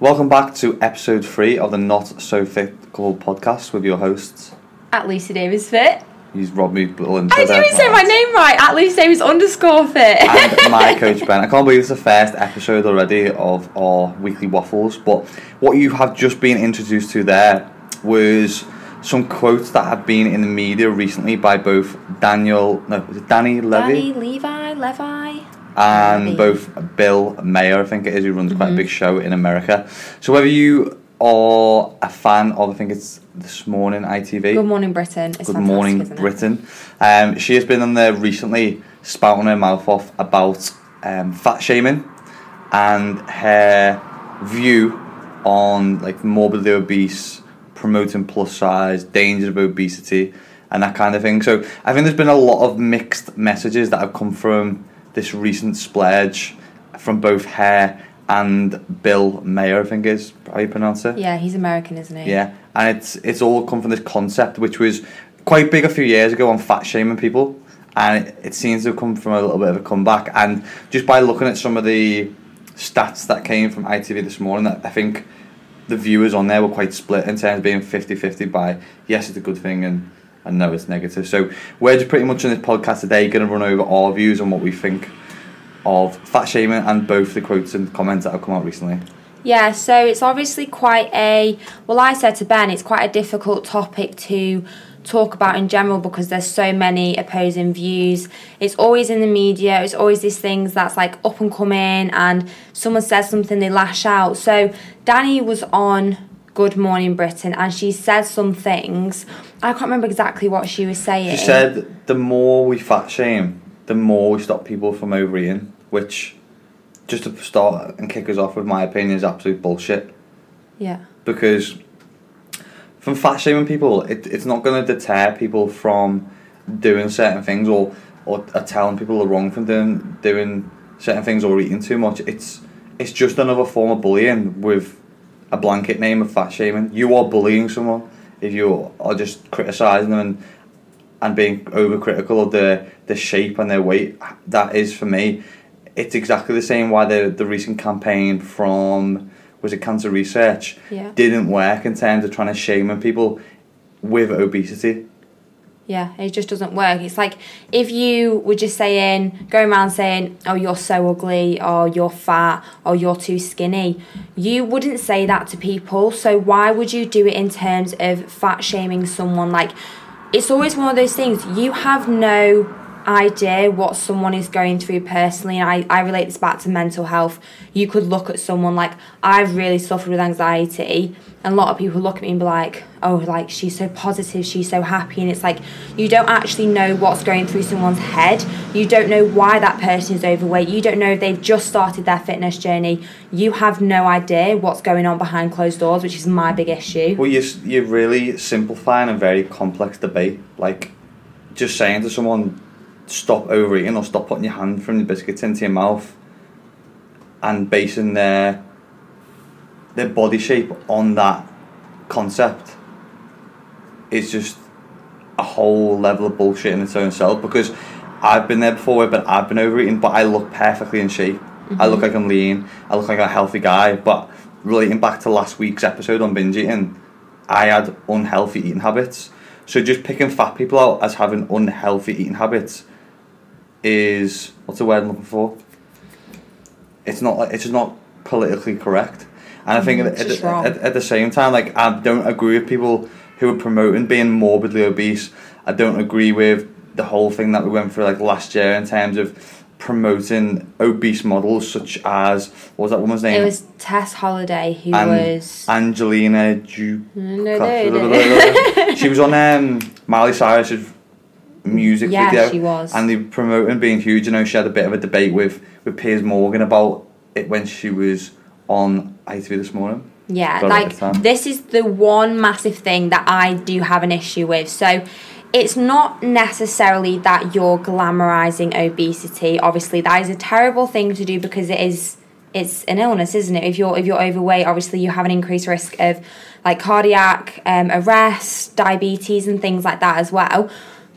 Welcome back to episode three of the Not So Fit Couple podcast with your hosts. At Lucy Davis Fit. He's robbed me I didn't even say my name right. At Lucy Davis underscore Fit. and my coach Ben. I can't believe it's the first episode already of our weekly waffles. But what you have just been introduced to there was some quotes that have been in the media recently by both Daniel, no, Danny Levy Danny Levi Levi. And both Bill Maher, I think it is, who runs Mm-hmm. quite a big show in America. So whether you are a fan of, I think it's this morning ITV. Good morning, Britain. It's Good morning? Britain. Um, she has been on there recently, spouting her mouth off about um, fat shaming and her view on like morbidly obese, promoting plus size, dangers of obesity, and that kind of thing. So I think there's been a lot of mixed messages that have come from this recent splurge from both her and Bill Maher. I think is how you pronounce it. Yeah, he's American, isn't he? Yeah, and it's it's all come from this concept which was quite big a few years ago on fat shaming people, and it, it seems to have come from a little bit of a comeback. And just by looking at some of the stats that came from ITV this morning, that I think the viewers on there were quite split in terms of being 50-50 by yes it's a good thing and and know it's negative. So we're just pretty much in this podcast today going to run over our views on what we think of fat shaming and both the quotes and comments that have come out recently. Yeah, so it's obviously quite a well I said to Ben, it's quite a difficult topic to talk about in general because there's so many opposing views. It's always in the media, it's always these things that's like up and coming and someone says something they lash out. So Danny was on Good Morning Britain and she said some things. I can't remember exactly what she was saying. She said the more we fat shame, the more we stop people from overeating, which, just to start and kick us off with my opinion, is absolute bullshit. Yeah. Because from fat shaming people, it, it's not going to deter people from doing certain things or, or, telling people the wrong from doing, doing certain things or eating too much. It's it's just another form of bullying with a blanket name of fat shaming. You are bullying someone if you are just criticising them and and being overcritical of their their shape and their weight. That is for me. It's exactly the same why the the recent campaign from was it cancer research Yeah. didn't work in terms of trying to shame people with obesity. Yeah, it just doesn't work. It's like if you were just saying, going around saying, oh, you're so ugly, or you're fat, or you're too skinny, you wouldn't say that to people. So why would you do it in terms of fat shaming someone? Like, it's always one of those things. You have no idea what someone is going through personally and I, I relate this back to mental health. You could look at someone like i've really suffered with anxiety and a lot of people look at me and be like oh like she's so positive she's so happy and it's like you don't actually know what's going through someone's head. You don't know why that person is overweight. You don't know if they've just started their fitness journey. You have no idea what's going on behind closed doors which is my big issue. Well, you're, you're really simplifying a very complex debate. Like, just saying to someone, stop overeating or stop putting your hand from the biscuits into your mouth and basing their, their body shape on that concept is just a whole level of bullshit in its own self because I've been there before but I've been overeating but I look perfectly in shape. I look mm-hmm. like I'm lean, I look like a healthy guy, but relating back to last week's episode on binge eating, I had unhealthy eating habits. So just picking fat people out as having unhealthy eating habits is what's the word I'm looking for? It's not like it's just not politically correct. And I think Mhm, at, at, the- at, at the same time, like I don't agree with people who are promoting being morbidly obese. I don't agree with the whole thing that we went through like last year in terms of promoting obese models such as what was that woman's name? it was Tess Holliday who An- was Angelina Ju. no, no, no. she was on um, Miley Cyrus's music Yeah, video, she was. and they were promoting being huge. You know, she had a bit of a debate with with Piers Morgan about it when she was on ITV this morning. Yeah, like the this is the one massive thing that I do have an issue with. So it's not necessarily that you're glamorizing obesity. Obviously, that is a terrible thing to do because it is it's an illness, isn't it? If you're if you're overweight, obviously you have an increased risk of like cardiac um, arrest, diabetes, and things like that as well.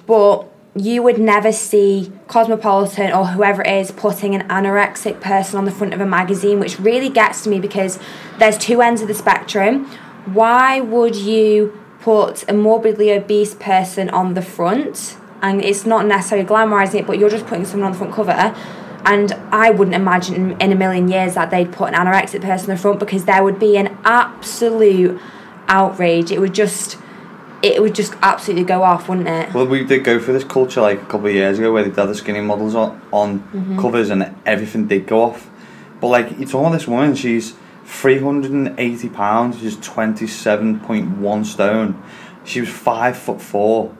But you would never see Cosmopolitan or whoever it is putting an anorexic person on the front of a magazine, which really gets to me because there's two ends of the spectrum. Why would you put a morbidly obese person on the front? And it's not necessarily glamorizing it, but you're just putting someone on the front cover. And I wouldn't imagine in a million years that they'd put an anorexic person on the front because there would be an absolute outrage. It would just it would just absolutely go off, wouldn't it? Well, we did go for this culture like a couple of years ago where they had the skinny models on, on Mm-hmm. covers and everything did go off. But like, you're talking about this woman, she's 380 pounds, she's 27.1 stone. She was five foot four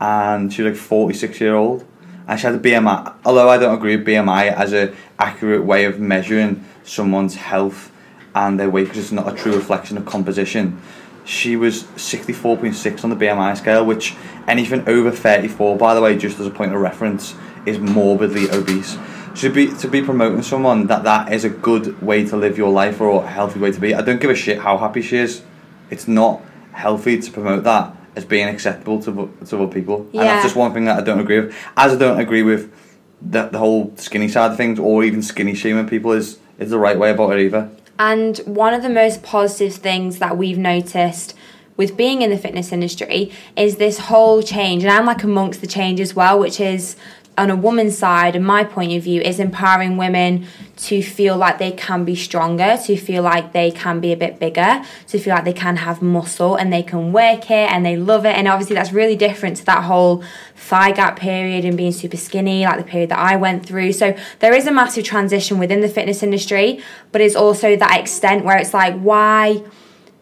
and she was like 46 year old. And she had a BMI, although I don't agree with BMI as a accurate way of measuring someone's health and their weight because it's not a true reflection of composition. She was 64.6 on the BMI scale, which anything over 34, by the way, just as a point of reference, is morbidly obese. To be to be promoting someone that that is a good way to live your life or a healthy way to be. I don't give a shit how happy she is. It's not healthy to promote that as being acceptable to to other people. And Yeah. that's just one thing that I don't agree with. As I don't agree with the, the whole skinny side of things or even skinny shaming people is is the right way about it either. And one of the most positive things that we've noticed with being in the fitness industry is this whole change. And I'm like amongst the change as well, which is on a woman's side, and my point of view, is empowering women to feel like they can be stronger, to feel like they can be a bit bigger, to feel like they can have muscle and they can work it and they love it. And obviously, that's really different to that whole thigh gap period and being super skinny, like the period that I went through. So, there is a massive transition within the fitness industry, but it's also that extent where it's like, why?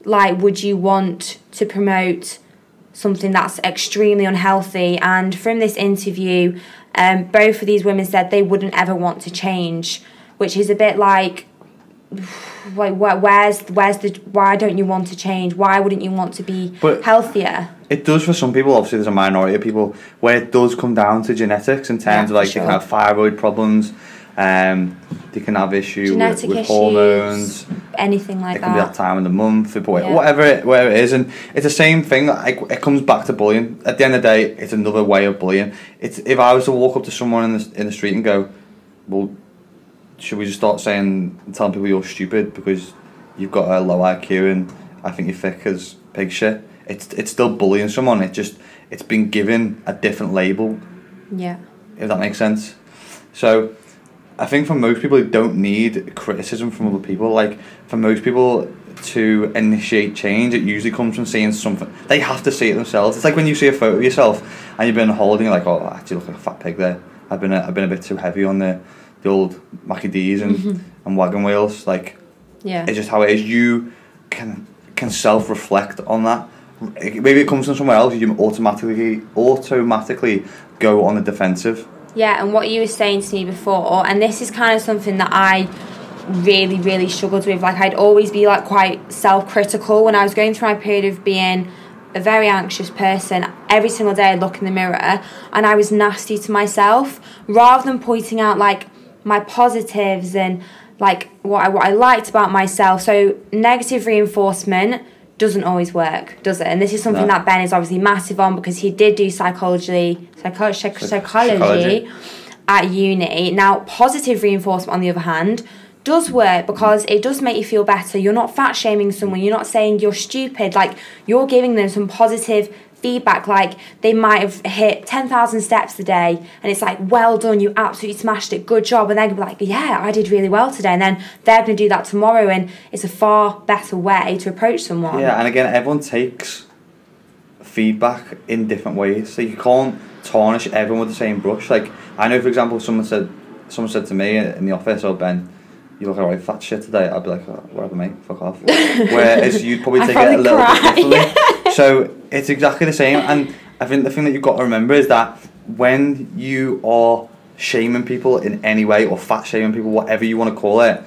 Like, would you want to promote something that's extremely unhealthy? And from this interview, um, both of these women said they wouldn't ever want to change, which is a bit like, like where, where's where's the why don't you want to change? Why wouldn't you want to be But- healthier? It does for some people. Obviously, there's a minority of people where it does come down to genetics in terms Yeah, of like for they can have thyroid problems, um, they can have issue with, with issues, hormones. Anything like that. it can be that time in the month, but Yeah. whatever it, whatever it is, and it's the same thing. Like it comes back to bullying. At the end of the day, it's another way of bullying. It's if I was to walk up to someone in the in the street and go, "Well, should we just start saying telling people you're stupid because you've got a low IQ and I think you're thick as pig shit?" It's it's still bullying someone. It just it's been given a different label Yeah. if that makes sense. So, I think for most people who don't need criticism from other people, like for most people to initiate change, it usually comes from seeing something. They have to see it themselves. It's like when you see a photo of yourself and you've been holding, like, oh, I actually look like a fat pig there. I've been a, I've been a bit too heavy on the the old Maccy D's and, mm-hmm. and wagon wheels. Like, Yeah. it's just how it is. You can can self reflect on that. Maybe it comes from somewhere else. You automatically automatically go on the defensive. Yeah, and what you were saying to me before, and this is kind of something that I really, really struggled with. Like, I'd always be like quite self critical when I was going through my period of being a very anxious person. Every single day I'd look in the mirror and I was nasty to myself rather than pointing out like my positives and like what I, what I liked about myself. So, negative reinforcement doesn't always work, does it? And this is something No. that Ben is obviously massive on because he did do psychology, psycho- psych- Psych- psychology psychology. at uni. Now, positive reinforcement, on the other hand, does work because it does make you feel better. You're not fat shaming someone, you're not saying you're stupid. Like, you're giving them some positive feedback. Like, they might have hit 10,000 steps a day, and it's like, well done, you absolutely smashed it, good job. And they're gonna be like, yeah, I did really well today. And then they're gonna do that tomorrow, and it's a far better way to approach someone. Yeah, and again, everyone takes feedback in different ways. So you can't tarnish everyone with the same brush. Like I know, for example, someone said someone said to me in the office, "Oh Ben, you look like alright fat shit today." I'd be like, oh, "Whatever, mate, fuck off." Whereas you'd probably take it a little cry. bit differently. so it's exactly the same. And I think the thing that you've got to remember is that when you are shaming people in any way or fat shaming people, whatever you want to call it,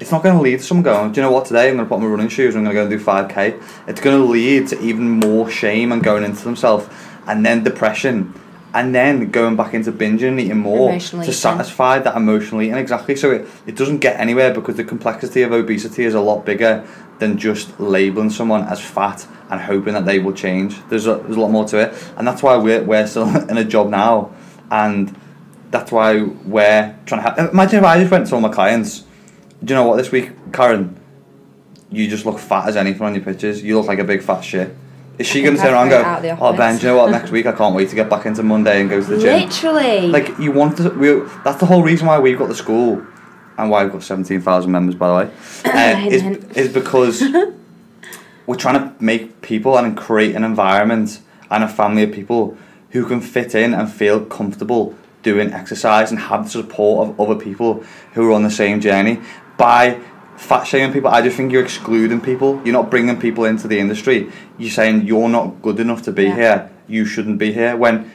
it's not going to lead to someone going, do you know what, today I'm going to put on my running shoes and I'm going to go and do 5k. It's going to lead to even more shame and going into themselves and then depression and then going back into binging and eating more to eating. satisfy that emotional eating. Exactly. So it, it doesn't get anywhere because the complexity of obesity is a lot bigger than just labeling someone as fat and hoping that they will change. There's a, there's a lot more to it, and that's why we're we're still in a job now, and that's why we're trying to. Have, imagine if I just went to all my clients. Do you know what? This week, Karen, you just look fat as anything on your pictures. You look like a big fat shit. Is she going to turn around and throw it out go, "Oh Ben, do you know what? Next week I can't wait to get back into Monday and go to the gym." Literally. Like you want to, we, that's the whole reason why we've got the school and why we've got seventeen thousand members, by the way, uh, is, is because we're trying to make people and create an environment and a family of people who can fit in and feel comfortable doing exercise and have the support of other people who are on the same journey. By fat shaming people, I just think you're excluding people. You're not bringing people into the industry. You're saying you're not good enough to be Yeah. here. You shouldn't be here. When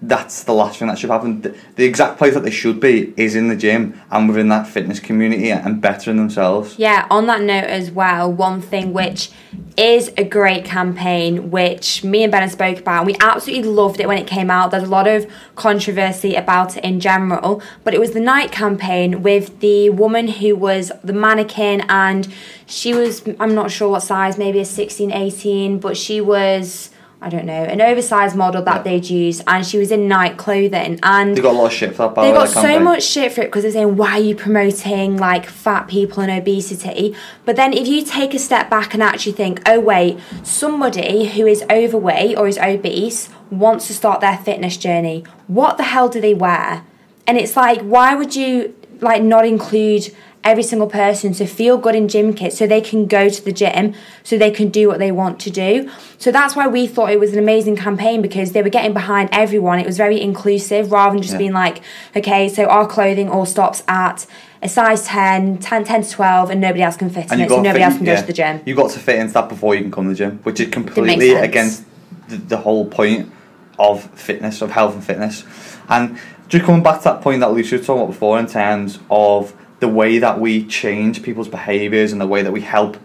that's the last thing that should happen. The, exact place that they should be is in the gym and within that fitness community and bettering themselves. Yeah, on that note as well, one thing which is a great campaign, which me and Ben spoke about, and we absolutely loved it when it came out. There's a lot of controversy about it in general, but it was the Nike campaign with the woman who was the mannequin, and she was, I'm not sure what size, maybe a 16, 18, but she was. I don't know, an oversized model that Yeah. they'd use, and she was in Nike clothing. And They got a lot of shit for that. By they got so much shit for it because they're saying why are you promoting like fat people and obesity but then if you take a step back and actually think oh wait somebody who is overweight or is obese wants to start their fitness journey what the hell do they wear and it's like why would you like not include every single person to feel good in gym kits so they can go to the gym so they can do what they want to do so that's why we thought it was an amazing campaign because they were getting behind everyone it was very inclusive rather than just Yeah. being like okay so our clothing all stops at a size 10 10, 10 to 12 and nobody else can fit in And it so nobody else can go yeah. to the gym You've got to fit into that before you can come to the gym, which is completely against the, the whole point of fitness, of health and fitness. And just coming back to that point that Lucy was talking about before, in terms of the way that we change people's behaviours and the way that we help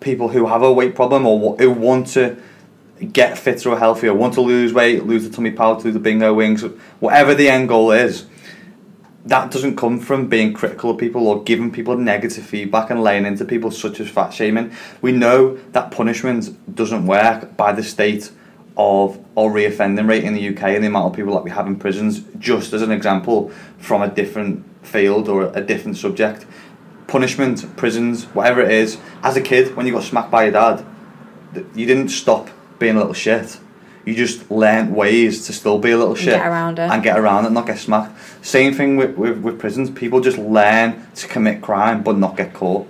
people who have a weight problem or who want to get fitter or healthier, want to lose weight, lose the tummy pouch, lose the bingo wings, whatever the end goal is that doesn't come from being critical of people or giving people negative feedback and laying into people such as fat shaming. We know that punishment doesn't work by the state of our reoffending rate in the UK and the amount of people that we have in prisons, just as an example from a different field or a different subject. Punishment, prisons, whatever it is, as a kid, when you got smacked by your dad, you didn't stop being a little shit. You just learnt ways to still be a little shit get around it. and get around it, and not get smacked. Same thing with, with, with prisons. People just learn to commit crime but not get caught.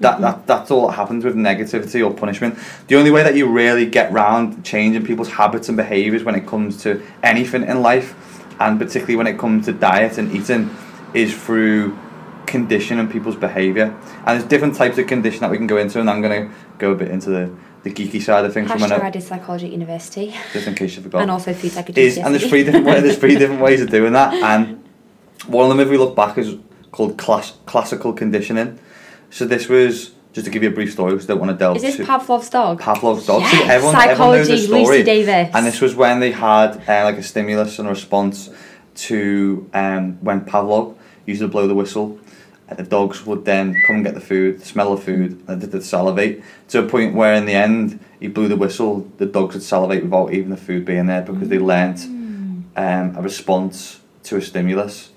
That, that that's all that happens with negativity or punishment. The only way that you really get round changing people's habits and behaviours when it comes to anything in life, and particularly when it comes to diet and eating, is through conditioning people's behaviour. And there's different types of condition that we can go into, and I'm going to go a bit into the, the geeky side of things. Hashtag I- I did psychology at university just in case you forgot and also food is and there's three different ways, there's three different ways of doing that and one of them if we look back is called class, classical conditioning so this was just to give you a brief story because I don't want to delve into Is this too- Pavlov's dog? Pavlov's dog Yes, See, everyone, everyone knows the psychology, story Lucy Davis. and this was when they had uh, like a stimulus and a response to um, when Pavlov used to blow the whistle uh, the dogs would then come and get the food, smell the food, and they'd salivate to a point where in the end he blew the whistle, the dogs would salivate without even the food being there because they learnt um, a response to a stimulus.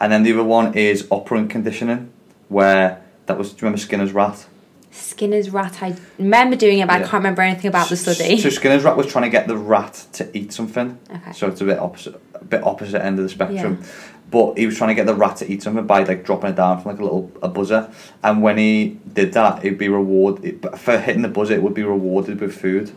And then the other one is operant conditioning, where that was, do you remember Skinner's rat? Skinner's rat. I remember doing it, but I can't remember anything about the study. So Skinner's rat was trying to get the rat to eat something. Okay. So it's a bit opposite, a bit opposite end of the spectrum. Yeah. But he was trying to get the rat to eat something by like dropping it down from like a little a buzzer. And when he did that, it'd be rewarded for hitting the buzzer. It would be rewarded with food.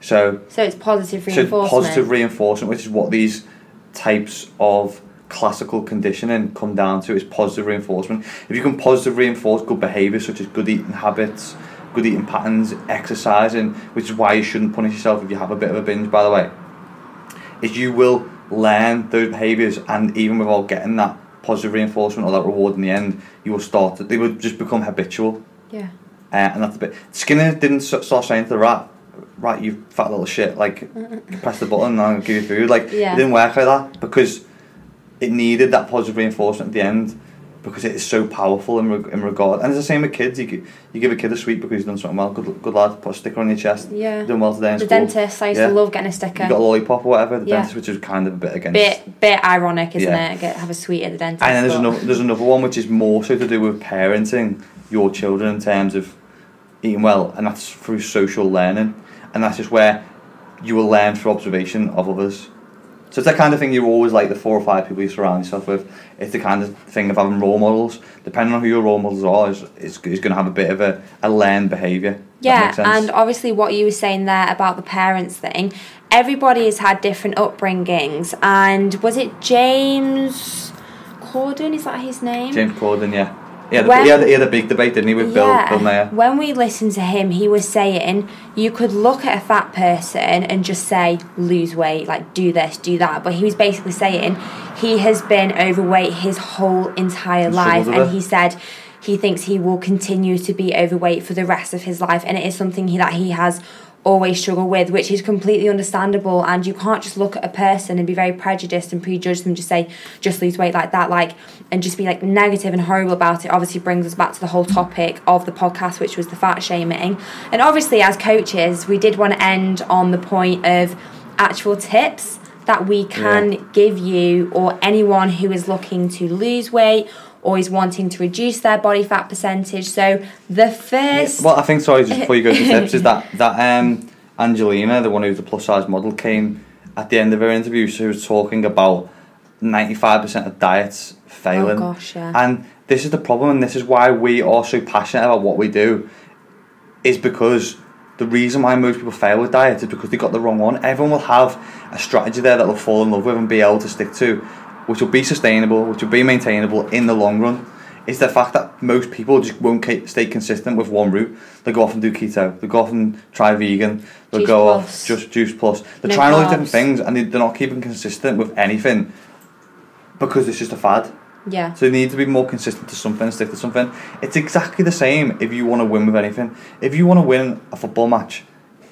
So So it's positive reinforcement. so positive reinforcement, which is what these types of classical conditioning come down to, is positive reinforcement. If you can positive reinforce good behaviours such as good eating habits, good eating patterns, exercising, which is why you shouldn't punish yourself if you have a bit of a binge, by the way, is you will learn those behaviours and even without getting that positive reinforcement or that reward in the end, you will start to, they will just become habitual. yeah. Uh, and that's a bit. Skinner didn't start saying to the rat, "Right, you fat little shit, like press the button and I'll give you food." Like Yeah. it didn't work like that because it needed that positive reinforcement at the end because it is so powerful in, reg- in regard. And it's the same with kids. You, you give a kid a sweet because he's done something well. Good, good lad, put a sticker on your chest. Yeah. Doing well today in The school. dentist, I used Yeah. to love getting a You sticker. got a lollipop or whatever, the Yeah. dentist, which is kind of a bit against. Bit bit ironic, isn't Yeah. it? Get have a sweet at the dentist. And then there's another, there's another one which is more so to do with parenting your children in terms of eating well, and that's through social learning, and that's just where you will learn through observation of others. So it's the kind of thing you always like the four or five people you surround yourself with. It's the kind of thing of having role models. Depending on who your role models are, is, is, is going to have a bit of a, a learned behaviour. Yeah, and obviously what you were saying there about the parents thing, everybody has had different upbringings. And was it James Corden? Is that his name? James Corden, yeah. He had, a, When- he, had, he had a big debate, didn't he, with Bill, Bill Maher? When we listened to him, he was saying you could look at a fat person and just say, lose weight, like do this, do that. But he was basically saying he has been overweight his whole entire And life. And he said he thinks he will continue to be overweight for the rest of his life. And it is something he, that he has always struggle with, which is completely understandable. And you can't just look at a person and be very prejudiced and prejudge them, just say, just lose weight like that, like, and just be like negative and horrible about it. Obviously, brings us back to the whole topic of the podcast, which was the fat shaming. And obviously, as coaches, we did want to end on the point of actual tips that we can Yeah. give you or anyone who is looking to lose weight is wanting to reduce their body fat percentage. So the first Well, I think sorry, just before you go to tips, is that that um, Angelina, the one who's the plus size model, came at the end of her interview. She was talking about ninety five percent of diets failing, Oh gosh, yeah. and this is the problem, and this is why we are so passionate about what we do, is because the reason why most people fail with diets is because they got the wrong one. Everyone will have a strategy there that they'll fall in love with and be able to stick to, which will be sustainable, which will be maintainable in the long run. Is the fact that most people just won't stay consistent with one route. They go off and do keto. They go off and try vegan. They'll Juice go plus. off just juice plus. They're No trying all these different things and they, they're not keeping consistent with anything because it's just a fad. yeah. So you need to be more consistent to something, stick to something. It's exactly the same if you want to win with anything. If you want to win a football match,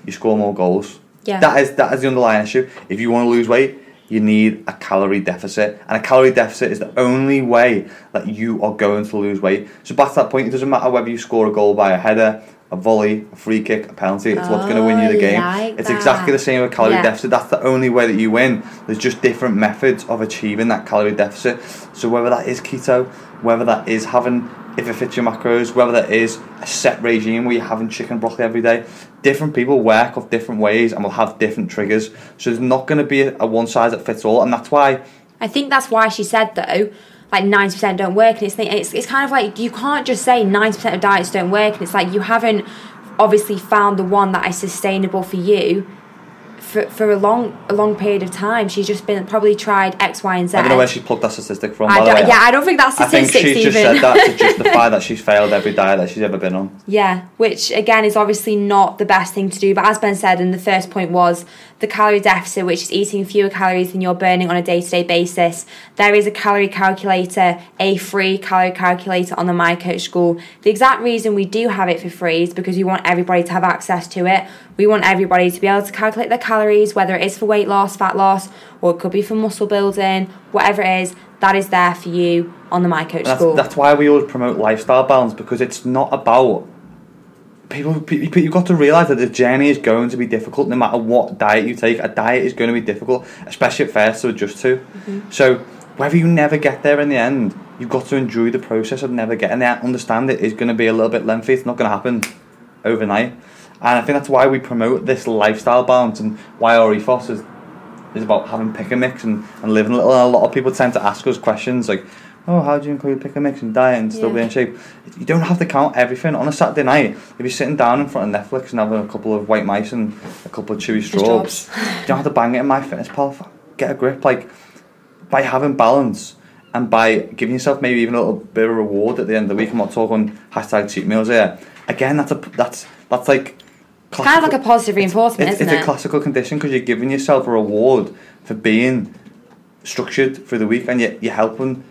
you score more goals. Yeah. That is that is the underlying issue. If you want to lose weight, you need a calorie deficit, and a calorie deficit is the only way that you are going to lose weight. So back to that point, it doesn't matter whether you score a goal by a header, a volley, a free kick, a penalty. It's what's going to win you the Oh, game. like it's that. exactly the same with calorie Yeah. deficit. That's the only way that you win. There's just different methods of achieving that calorie deficit. So whether that is keto, whether that is having if it fits your macros, whether that is a set regime where you're having chicken broccoli every day, different people work off different ways and will have different triggers. So there's not going to be a, a one size that fits all, and that's why I think that's why she said though, like ninety percent don't work, and it's, it's it's kind of like you can't just say ninety percent of diets don't work, and it's like you haven't obviously found the one that is sustainable for you. For, for a long a long period of time, she's just been probably tried X, Y, and Z. I don't know where she plucked that statistic from. I by the way. yeah, I don't think that's I think she's just said that to justify that she's failed every diet that she's ever been on. Yeah, which again is obviously not the best thing to do. But as Ben said, and the first point was the calorie deficit, which is eating fewer calories than you're burning on a day to day basis. There is a calorie calculator, a free calorie calculator on the My Coach School. The exact reason we do have it for free is because we want everybody to have access to it. We want everybody to be able to calculate their calories, whether it is for weight loss, fat loss, or it could be for muscle building, whatever it is. That is there for you on the My Coach That's, School. that's why we always promote lifestyle balance because it's not about people. pe- pe- You've got to realize that the journey is going to be difficult no matter what diet you take. A diet is going to be difficult, especially at first to adjust to. Mm-hmm. So whether you never get there in the end, you've got to enjoy the process of never getting there. Understand it is going to be a little bit lengthy. It's not going to happen overnight, and I think that's why we promote this lifestyle balance and why our ethos is is about having pick and mix and, and living a little. A lot of people tend to ask us questions like, "Oh, how do you include pick and mix and diet and still be in shape?" You don't have to count everything on a Saturday night. If you're sitting down in front of Netflix and having a couple of white mice and a couple of chewy straws, straws. you don't have to bang it in MyFitnessPal. Get a grip, like by having balance and by giving yourself maybe even a little bit of reward at the end of the week. I'm not talking hashtag cheat meals here. Again, that's a that's that's like kind of like a positive reinforcement, it's, isn't it's it? a classical condition because you're giving yourself a reward for being structured for the week and you're, you're helping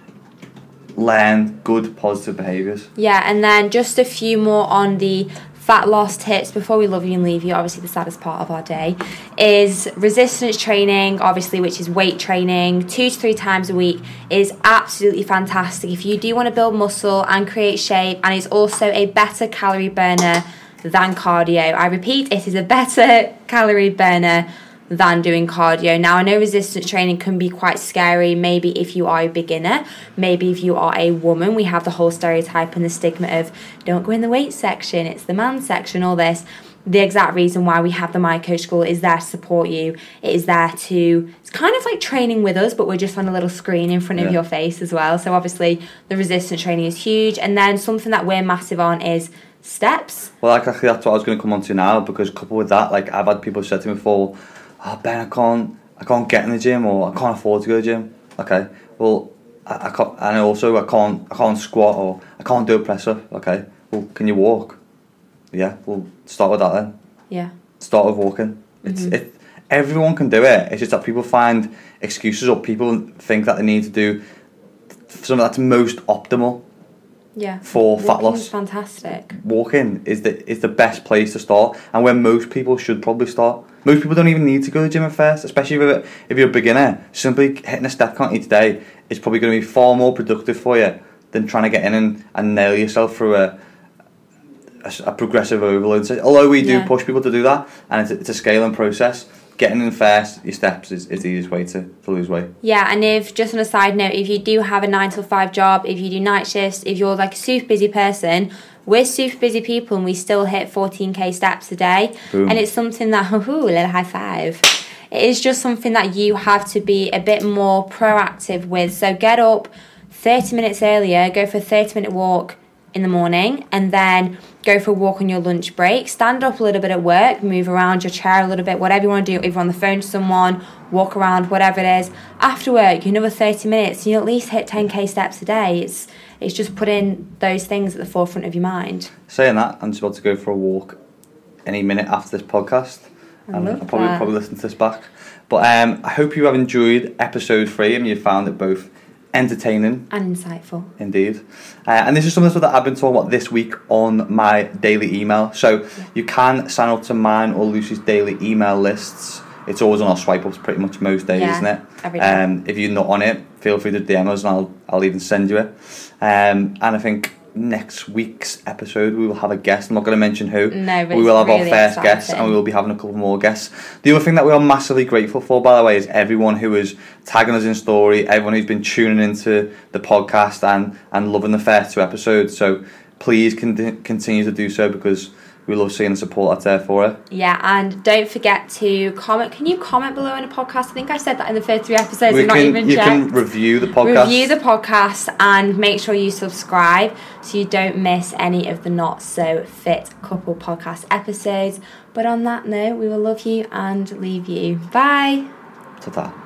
learn good positive behaviours. Yeah, and then just a few more on the fat loss tips before we love you and leave you, obviously the saddest part of our day, is resistance training, obviously, which is weight training, two to three times a week, is absolutely fantastic. If you do want to build muscle and create shape, and is also a better calorie burner than cardio. I repeat, it is a better calorie burner than doing cardio. Now, I know resistance training can be quite scary, maybe if you are a beginner, maybe if you are a woman. We have the whole stereotype and the stigma of don't go in the weight section, it's the man section, all this. The exact reason why we have the My Coach School is there to support you. It is there to, it's kind of like training with us, but we're just on a little screen in front of your face as well. So, obviously, the resistance training is huge. And then something that we're massive on is steps. Well, like, actually, that's what I was going to come on to now because coupled with that, like I've had people say to me before, "Oh Ben, I can't, I can't get in the gym or I can't afford to go to the gym." Okay, well, I, I can't, and also I can't, I can't squat or I can't do a press up. Okay, well, can you walk? Yeah, well, start with that then. Yeah. Start with walking. It's mm-hmm. it. Everyone can do it. It's just that people find excuses or people think that they need to do something that's most optimal. Yeah. For fat Walking's loss. fantastic. walking is the is the best place to start and where most people should probably start. Most people don't even need to go to the gym at first, especially if you're, if you're a beginner. Simply hitting a step count each day is probably going to be far more productive for you than trying to get in and, and nail yourself through a a progressive overload. So, although we do Yeah. push people to do that, and it's it's a scaling process, getting in first, your steps is, is the easiest way to, to lose weight. Yeah, and if just on a side note, if you do have a nine till five job, if you do night shifts, if you're like a super busy person, we're super busy people and we still hit 14k steps a day. Boom. And it's something that, ooh, a little high five. It is just something that you have to be a bit more proactive with. So get up 30 minutes earlier, go for a 30 minute walk in the morning, and then go for a walk on your lunch break. Stand up a little bit at work, move around your chair a little bit, whatever you want to do. If you're on the phone to someone, walk around, whatever it is. After work, you another 30 minutes, you at least hit 10k steps a day. It's it's just putting those things at the forefront of your mind. Saying that, I'm just about to go for a walk any minute after this podcast. I and I'll probably that. probably listen to this back. But um, I hope you have enjoyed episode three and you found it both entertaining And insightful. indeed. Uh, and this is something that I've been talking about this week on my daily email. So you can sign up to mine or Lucy's daily email lists. It's always on our swipe ups pretty much most days, Yeah, isn't it? every day. Um, if you're not on it, feel free to DM us and I'll, I'll even send you it. Um, and I think next week's episode we will have a guest. I'm not going to mention who. No, we will have really our first guest and we will be having a couple more guests. The other thing that we are massively grateful for, by the way, is everyone who is tagging us in story, everyone who's been tuning into the podcast and, and loving the first two episodes. So please con- continue to do so because we love seeing the support that's there for it. Yeah, and don't forget to comment. Can you comment below in a podcast? I think I said that in the first three episodes. We I've not even you checked. can review the podcast. Review the podcast and make sure you subscribe so you don't miss any of the not so fit couple podcast episodes. But on that note, we will love you and leave you. Bye. Ta-ta.